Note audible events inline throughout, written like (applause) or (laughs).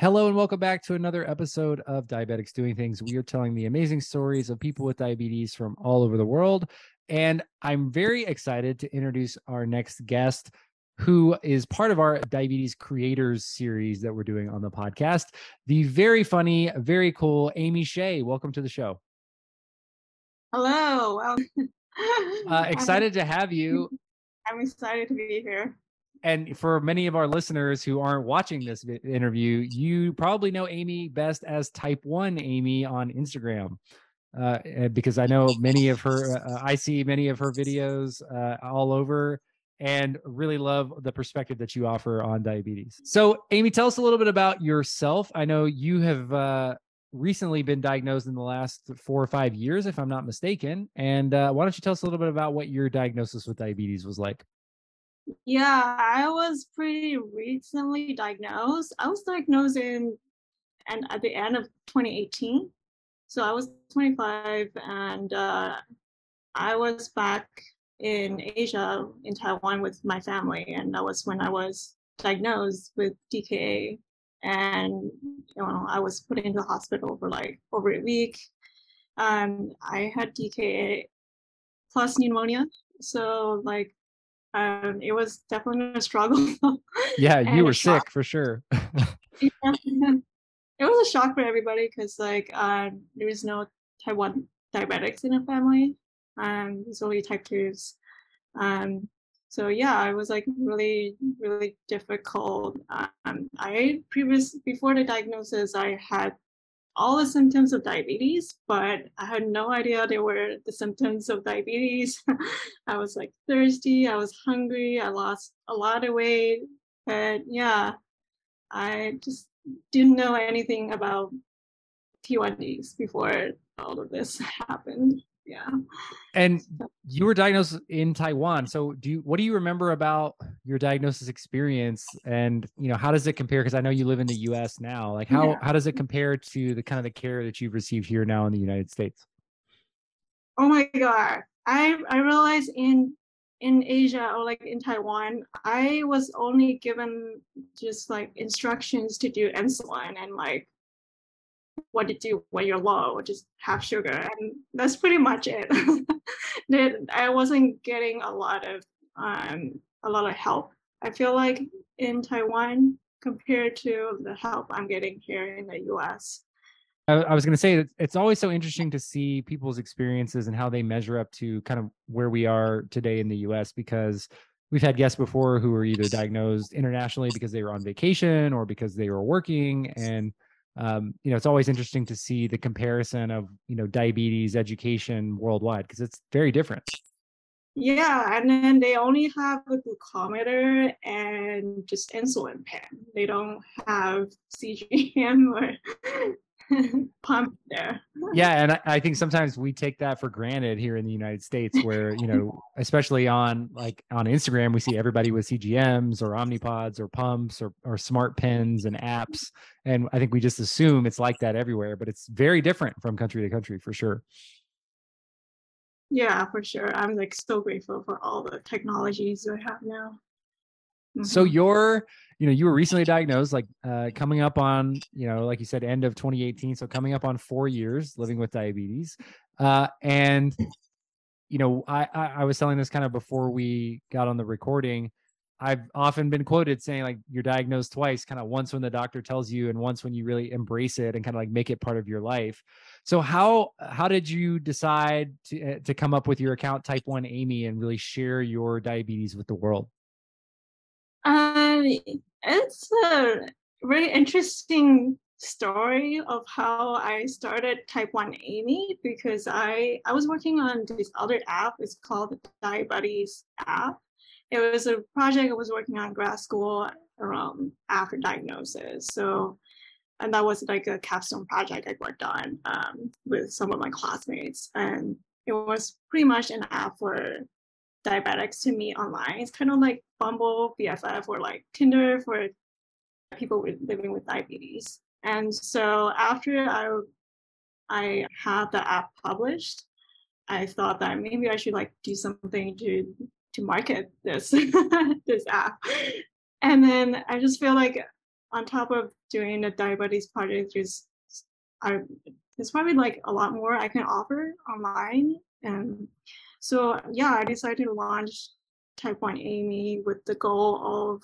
Hello and welcome back to another episode of Diabetics Doing Things. We are telling the amazing stories of people with diabetes from all over the world. And I'm very excited to introduce our next guest, who is part of our Diabetes Creators series that we're doing on the podcast. The very funny, very cool Amy Shea. Welcome to the show. Hello. (laughs) uh, excited to have you. (laughs) I'm excited to be here and for many of our listeners who aren't watching this interview, you probably know Amy best as Type One Amy on Instagram, uh, because I know many of her. Uh, I see many of her videos uh, all over, and really love the perspective that you offer on diabetes. So, Amy, tell us a little bit about yourself. I know you have uh, recently been diagnosed in the last four or five years, if I'm not mistaken. And uh, why don't you tell us a little bit about what your diagnosis with diabetes was like? Yeah, I was pretty recently diagnosed. I was diagnosed in and at the end of 2018. So I was 25 and uh, I was back in Asia, in Taiwan with my family. And that was when I was diagnosed with DKA. And you know, I was put into the hospital for like over a week. Um, I had DKA plus pneumonia. So like um, it was definitely a struggle. yeah, you were sick for sure. (laughs) yeah. (laughs) It was a shock for everybody because like um, there was no type one diabetics in the family. Um, it's only type twos. Um, so yeah, it was like really, really difficult. Um, I previous before the diagnosis, I had all the symptoms of diabetes, but I had no idea they were the symptoms of diabetes. (laughs) I was like thirsty, I was hungry, I lost a lot of weight. But yeah, I just didn't know anything about T1Ds before all of this (laughs) happened yeah. And you were diagnosed in taiwan. So do you what do you remember about your diagnosis experience? And you know how does it compare? Because i know you live in the us now. Like how yeah. how does it compare to the kind of the care that you've received here now in the united states? Oh my god. I i realized in in asia or like in taiwan i was only given just like instructions to do insulin and like what to do when you're low, just have sugar. And that's pretty much it. (laughs) I wasn't getting a lot of um, a lot of help. I feel like in Taiwan compared to the help I'm getting here in the US. I was going to say that it's always so interesting to see people's experiences and how they measure up to kind of where we are today in the US because we've had guests before who were either diagnosed internationally because they were on vacation or because they were working and um, you know, it's always interesting to see the comparison of, you know, diabetes education worldwide because it's very different. Yeah, and then they only have a glucometer and just insulin pen. They don't have (laughs) CGM or (laughs) pump there. yeah, and I, I, think sometimes we take that for granted here in the United States, where you know, (laughs) especially on like on Instagram, we see everybody with CGMs or Omnipods or pumps or or smart pens and apps, and I think we just assume it's like that everywhere, but it's very different from country to country for sure. Yeah, for sure. I'm like so grateful for all the technologies I have now. Mm-hmm. So you're you know you were recently diagnosed like uh, coming up on you know like you said end of 2018 so coming up on four years living with diabetes. Uh, and you know I, I, I was telling this kind of before we got on the recording i've often been quoted saying like you're diagnosed twice kind of once when the doctor tells you and once when you really embrace it and kind of like make it part of your life. So how how did you decide to uh, to come up with your account type 1 amy and really share your diabetes with the world um, it's a really interesting story of how I started Type 1 Amy because I, I was working on this other app. It's called the Diabetes app. It was a project I was working on grad school around after diagnosis. So, and that was like a capstone project I worked on um, with some of my classmates. And it was pretty much an app for diabetics to meet online. It's kind of like Bumble, BFF, or like Tinder for people with, living with diabetes. And so after I I had the app published, I thought that maybe I should like do something to to market this (laughs) this app. And then I just feel like on top of doing the diabetes project, just I there's probably like a lot more I can offer online. And so yeah, I decided to launch Type 1 Amy with the goal of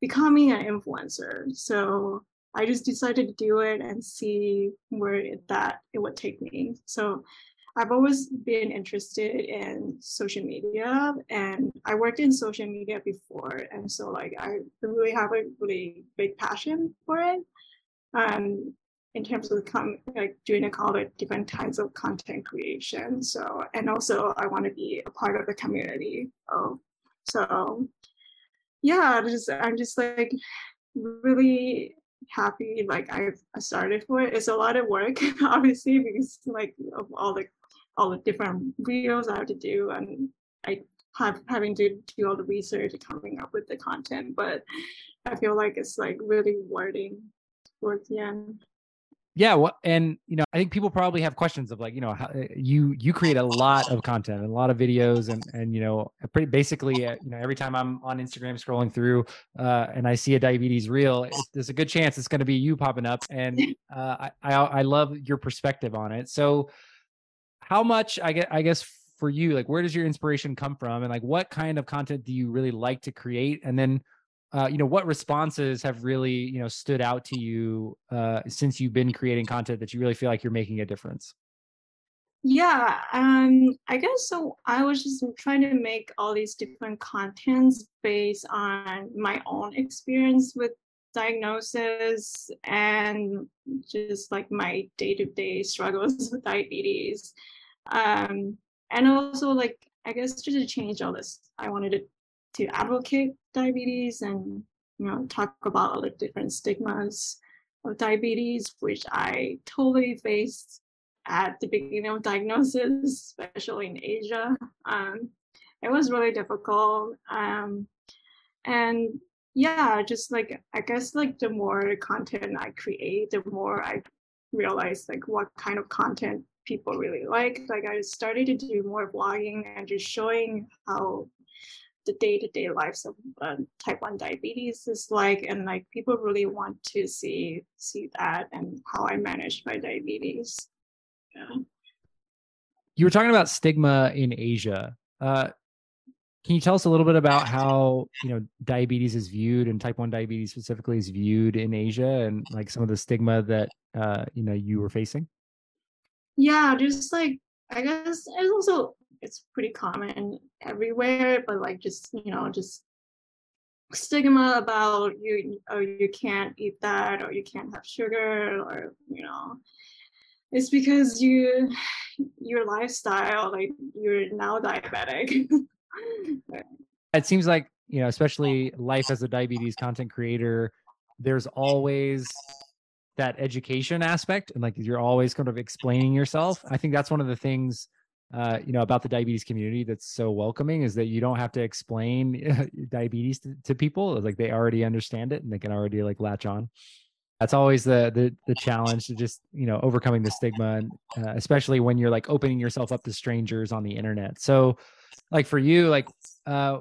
becoming an influencer. So I just decided to do it and see where it, that it would take me. So I've always been interested in social media and I worked in social media before. And so like I really have a really big passion for it. Um, in terms of like doing a call of different kinds of content creation. So and also I want to be a part of the community. So yeah, just I'm just like really happy like I've started for it. It's a lot of work, (laughs) obviously, because like of all the all the different videos I have to do and I have having to do all the research coming up with the content, but I feel like it's like really rewarding towards the end yeah well and you know i think people probably have questions of like you know how, eh, you you create a lot of content and a lot of videos and and you know pretty basically uh, you know every time i'm on instagram scrolling through uh, and i see a diabetes reel there's a good chance it's going to be you popping up and (laughs) uh, I, I i love your perspective on it. So how much i get i guess for you like where does your inspiration come from and like what kind of content do you really like to create? And then uh, you know what responses have really you know stood out to you uh, since you've been creating content that you really feel like you're making a difference? Yeah um i guess so i was just trying to make all these different contents based on my own experience with diagnosis and just like my day-to-day struggles with diabetes um and also like i guess just to change all this i wanted to to advocate diabetes and you know talk about all the different stigmas of diabetes, which I totally faced at the beginning of diagnosis, especially in Asia. Um, it was really difficult. Um, and yeah, just like I guess like the more content I create, the more I realize like what kind of content people really like. Like I started to do more blogging and just showing how the day-to-day lives of uh, type 1 diabetes is like and like people really want to see see that and how i manage my diabetes. Yeah. you were talking about stigma in asia. Uh, can you tell us a little bit about how you know diabetes is viewed and type 1 diabetes specifically is viewed in asia and like some of the stigma that uh, you know you were facing? Yeah just like i guess it's also it's pretty common everywhere, but like just you know just stigma about you or oh, you can't eat that or you can't have sugar or you know it's because you your lifestyle like you're now diabetic. (laughs) It seems like you know especially life as a diabetes content creator there's always that education aspect and like you're always kind of explaining yourself. I think that's one of the things uh, you know, about the diabetes community that's so welcoming is that you don't have to explain (laughs) diabetes to, to, people. Like they already understand it and they can already like latch on. That's always the the the challenge to just you know overcoming the stigma, and uh, especially when you're like opening yourself up to strangers on the internet. So, like for you, like, uh,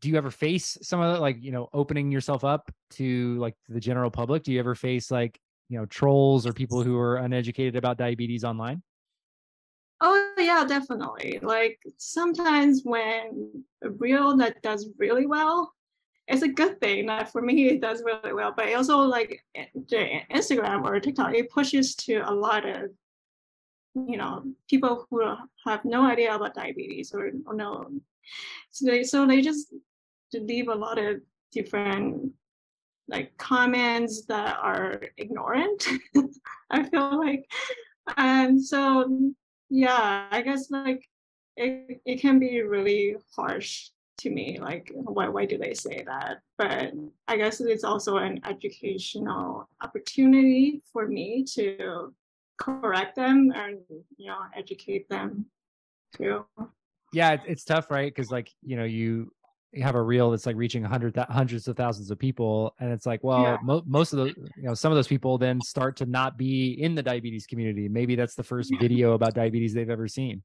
do you ever face some of the like you know opening yourself up to like the general public? Do you ever face like you know trolls or people who are uneducated about diabetes online? Yeah, definitely. Like sometimes when a reel that does really well, it's a good thing. That for me, it does really well. But also like eh, Instagram or TikTok, it pushes to a lot of you know people who have no idea about diabetes or, or no. So they so they just leave a lot of different like comments that are ignorant. (laughs) I feel like, and so yeah i guess like it, it can be really harsh to me like why, why do they say that? But i guess it's also an educational opportunity for me to correct them and you know educate them too. Yeah it's tough right? Because like you know you you have a reel that's like reaching hundred th- hundreds of thousands of people and it's like well yeah. mo- most of the you know some of those people then start to not be in the diabetes community maybe that's the first video about diabetes they've ever seen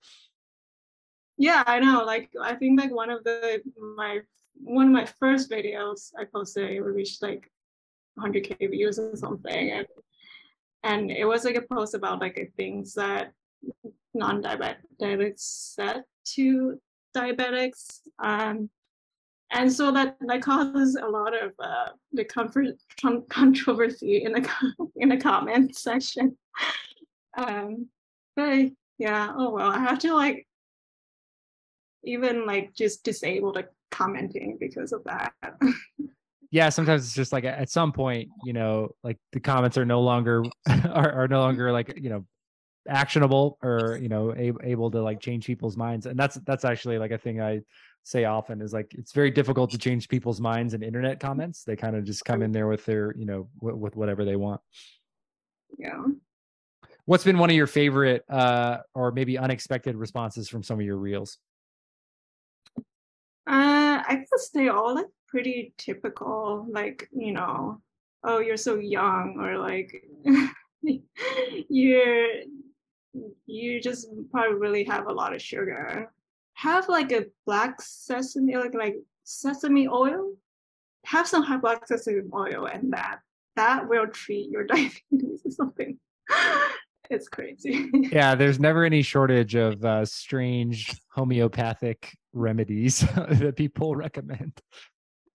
yeah i know like i think like one of the my one of my first videos i posted it reached like 100k views or something, and and it was like a post about like things that non-diabetics said to diabetics. Um, and so that that causes a lot of uh, the comfort, controversy in the (laughs) in the comment section. Um, but yeah, oh well, I have to like even like just disable the commenting because of that. yeah, sometimes it's just like at some point, you know, like the comments are no longer (laughs) are, are no longer like you know actionable or you know able, able to like change people's minds and that's that's actually like a thing i say often is like it's very difficult to change people's minds in internet comments. They kind of just come in there with their you know w- with whatever they want. Yeah. What's been one of your favorite uh or maybe unexpected responses from some of your reels? Uh i guess they all look pretty typical like you know oh you're so young or like (laughs) you're you just probably really have a lot of sugar. Have like a black sesame, like like sesame oil. Have some high black sesame oil, and that that will treat your (laughs) diabetes or something. (laughs) it's crazy. (laughs) yeah, there's never any shortage of uh, strange homeopathic remedies that people recommend.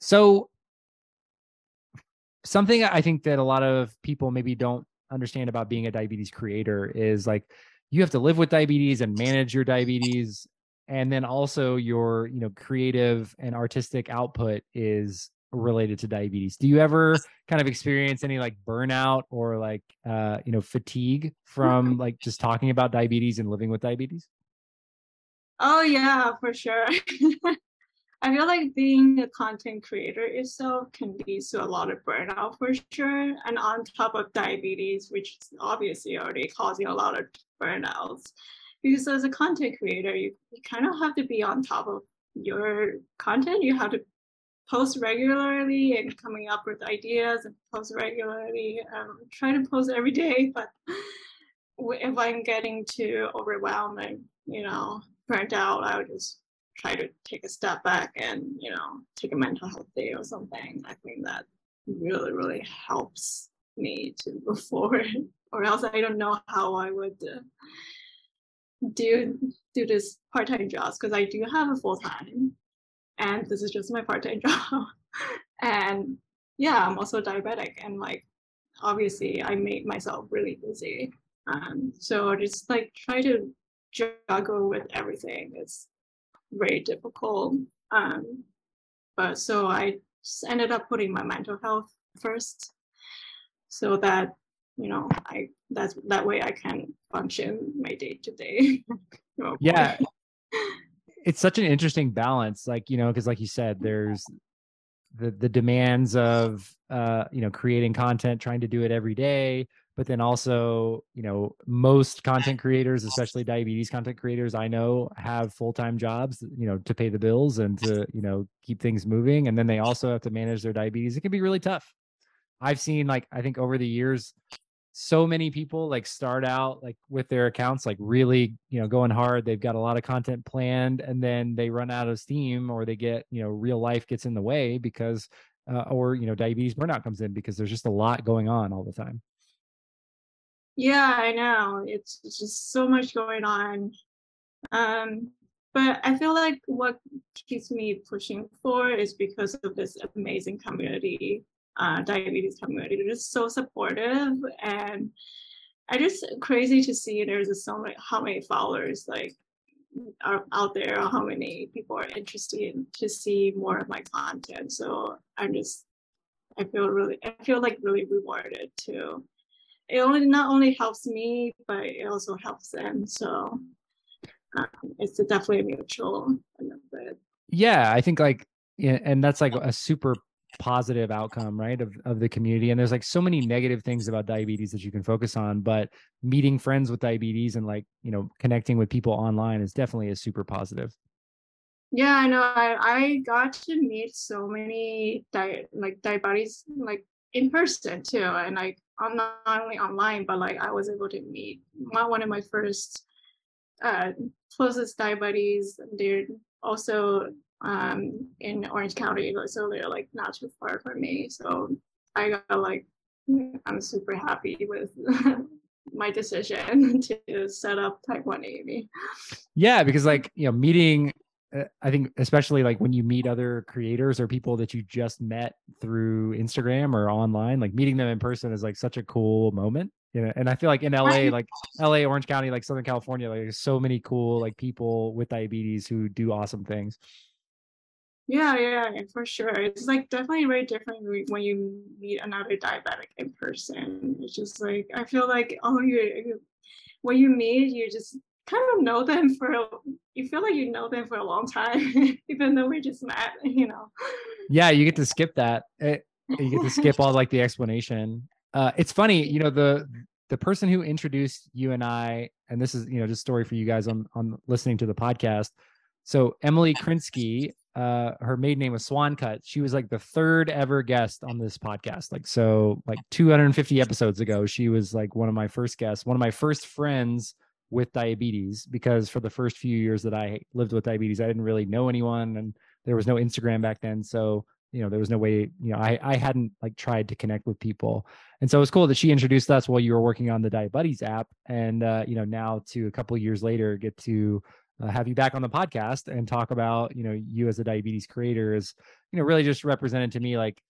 So, something I think that a lot of people maybe don't understand about being a diabetes creator is like you have to live with diabetes and manage your diabetes and then also your you know creative and artistic output is related to diabetes. Do you ever kind of experience any like burnout or like uh you know fatigue from like just talking about diabetes and living with diabetes? Oh yeah for sure. (laughs) I feel like being a content creator itself can lead to a lot of burnout for sure. And on top of diabetes, which is obviously already causing a lot of burnouts, because as a content creator, you, you kind of have to be on top of your content. You have to post regularly and coming up with ideas and post regularly. Um, try to post every day, (laughs) but if I'm getting too overwhelmed and you know burnt out, I would just try to take a step back and you know take a mental health day or something i think that really really helps me to move (laughs) forward or else i don't know how i would uh, do do this part-time jobs because i do have a full-time and this is just my part-time (laughs) job. And yeah i'm also diabetic and like obviously i make myself really busy. Um, so just like try to juggle with everything. It's very difficult. Um, but so I ended up putting my mental health first, so that you know I that's that way I can function my day to day. (laughs) Yeah, it's such an interesting balance. Like you know, because like you said, there's the the demands of uh you know creating content, trying to do it every day but then also you know most content creators especially diabetes content creators i know have full-time jobs you know to pay the bills and to you know keep things moving and then they also have to manage their diabetes it can be really tough i've seen like i think over the years so many people like start out like with their accounts like really you know going hard they've got a lot of content planned and then they run out of steam or they get you know real life gets in the way because uh, or you know diabetes burnout comes in because there's just a lot going on all the time yeah, I know. It's, it's just so much going on. Um, but I feel like what keeps me pushing forward is because of this amazing community, uh, diabetes community. They're just so supportive, and I just crazy to see there's so many how many followers like are out there, how many people are interested to see more of my content. So I'm just I feel really I feel like really rewarded too it only not only helps me, but it also helps them. So um, it's definitely a mutual. Yeah, I think like, and that's like a super positive outcome, right? Of of the community. And there's like so many negative things about diabetes that you can focus on, but meeting friends with diabetes and like you know connecting with people online is definitely a super positive. Yeah, I know. I, I got to meet so many di- like diabetes like in person too, and like I'm not only online, but like I was able to meet my, one of my first uh, closest diabetes. They're also um, in Orange County, so they're like not too far from me. So I got like I'm super happy with (laughs) my decision (laughs) to set up Type 1 Amy. Yeah, because like, you know, meeting uh, I think especially like when you meet other creators or people that you just met through Instagram or online, like meeting them in person is like such a cool moment. You know, and I feel like in LA, like LA, Orange County, like Southern California, like there's so many cool like people with diabetes who do awesome things. Yeah, yeah, for sure. It's like definitely very different when you meet another diabetic in person. It's just like I feel like oh, you when you meet, you just kind of know them for you feel like you know them for a long time, (laughs) even though we just met. (laughs) You know. Yeah, you get to skip that. It, you get to skip all (laughs) like the explanation. Uh, it's funny, you know the the person who introduced you and I, and this is you know just story for you guys on on listening to the podcast. So Emily Krinsky uh her maiden name was Swancut. She was like the third ever guest on this podcast. Like so like 250 episodes ago, she was like one of my first guests, one of my first friends with diabetes because for the first few years that I lived with diabetes, I didn't really know anyone and there was no Instagram back then. So, you know, there was no way, you know, I I hadn't like tried to connect with people. And so it was cool that she introduced us while you were working on the Diabetes app. And uh, you know, now to a couple years later get to uh, have you back on the podcast and talk about you know you as a diabetes creator is you know really just represented to me like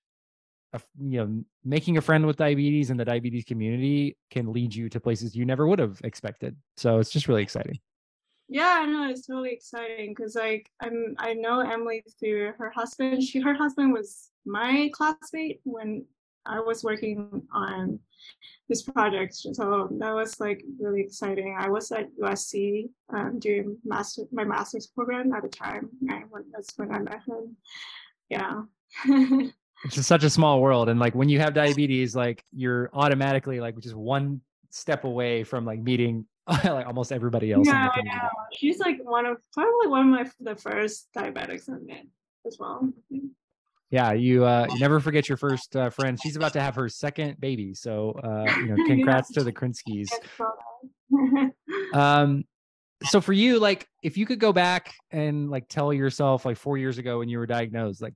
a, you know making a friend with diabetes and the diabetes community can lead you to places you never would have expected. So it's just really exciting. Yeah no it's really exciting because like i'm i know emily through her husband. She her husband was my classmate when i was working on this project. So that was like really exciting. I was at USC um, doing master my master's program at the time. And that's when I met him. Yeah. (laughs) it's just such a small world. And like when you have diabetes, like you're automatically like just one step away from like meeting (laughs) like almost everybody else. Yeah, yeah. She's like one of probably one of my the first diabetics I met as well yeah you uh you never forget your first uh, friend. She's about to have her second baby so uh you know (laughs) congrats to the krinskys (laughs) (laughs) um so for you like if you could go back and like tell yourself like four years ago when you were diagnosed like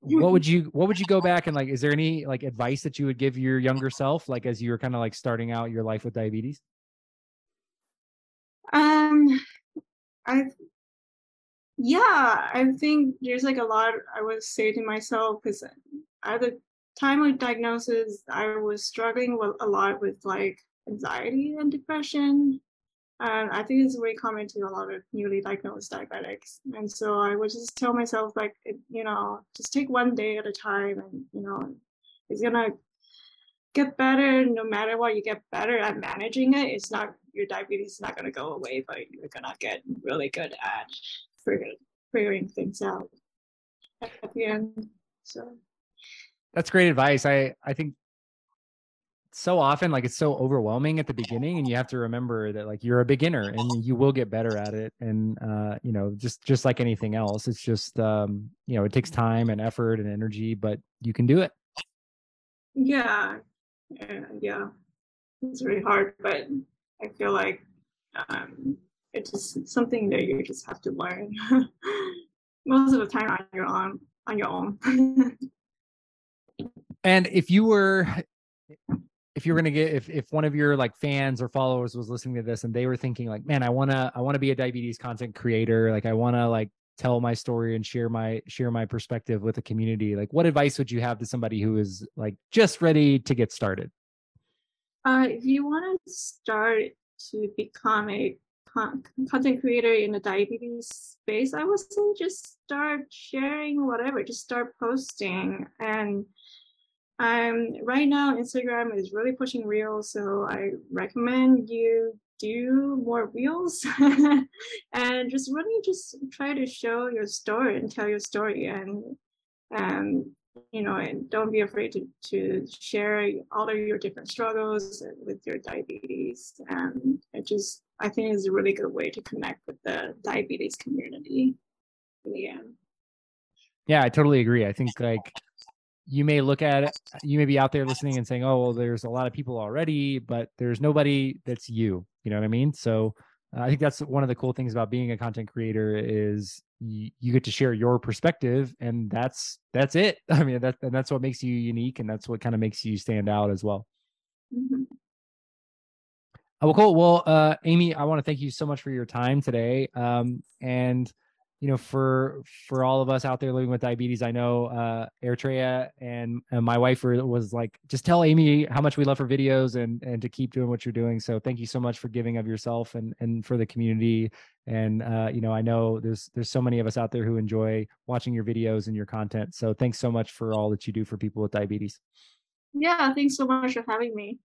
what would you what would you go back and like is there any like advice that you would give your younger self like as you were kind of like starting out your life with diabetes? Um i yeah, I think there's like a lot I would say to myself because at the time of diagnosis, I was struggling with a lot with like anxiety and depression. And I think it's very common to a lot of newly diagnosed diabetics. And so I would just tell myself, like, eh, you know, just take one day at a time and, you know, it's gonna get better no matter what you get better at managing it it's not your diabetes is not going to go away but you're going to get really good at figuring things out at the end. So that's great advice. I I think so often like it's so overwhelming at the beginning and you have to remember that like you're a beginner and you will get better at it and uh you know just just like anything else it's just um you know it takes time and effort and energy but you can do it yeah yeah, yeah. it's really hard but i feel like um it's just something that you just have to learn. (laughs) Most of the time on your own on your own. (laughs) And if you were if you're gonna get if if one of your like fans or followers was listening to this and they were thinking like man i want to i want to be a diabetes content creator. Like i want to like tell my story and share my share my perspective with the community like what advice would you have to somebody who is like just ready to get started? Uh if you want to start to become a content creator in the diabetes space, I would say just start sharing whatever, just start posting. And um, right now, Instagram is really pushing reels, so I recommend you do more reels (laughs) and just really just try to show your story and tell your story and um, you know, and don't be afraid to, to share all of your different struggles with your diabetes. And just, I think is a really good way to connect with the diabetes community Yeah. Yeah, I totally agree. I think like you may look at it, you may be out there listening and saying, oh, well, there's a lot of people already, but there's nobody that's you. You know what I mean? So uh, I think that's one of the cool things about being a content creator is you, you get to share your perspective, and that's that's it. (laughs) I mean, that and that's what makes you unique, and that's what kind of makes you stand out as well. Mm-hmm. Oh, well, cool. Well, uh, Amy, I want to thank you so much for your time today. Um, and you know, for for all of us out there living with diabetes, I know uh, Eritrea and, and my wife were, was like, just tell Amy how much we love her videos and and to keep doing what you're doing. So thank you so much for giving of yourself and and for the community. And uh, you know, I know there's there's so many of us out there who enjoy watching your videos and your content. So thanks so much for all that you do for people with diabetes. Yeah, thanks so much for having me.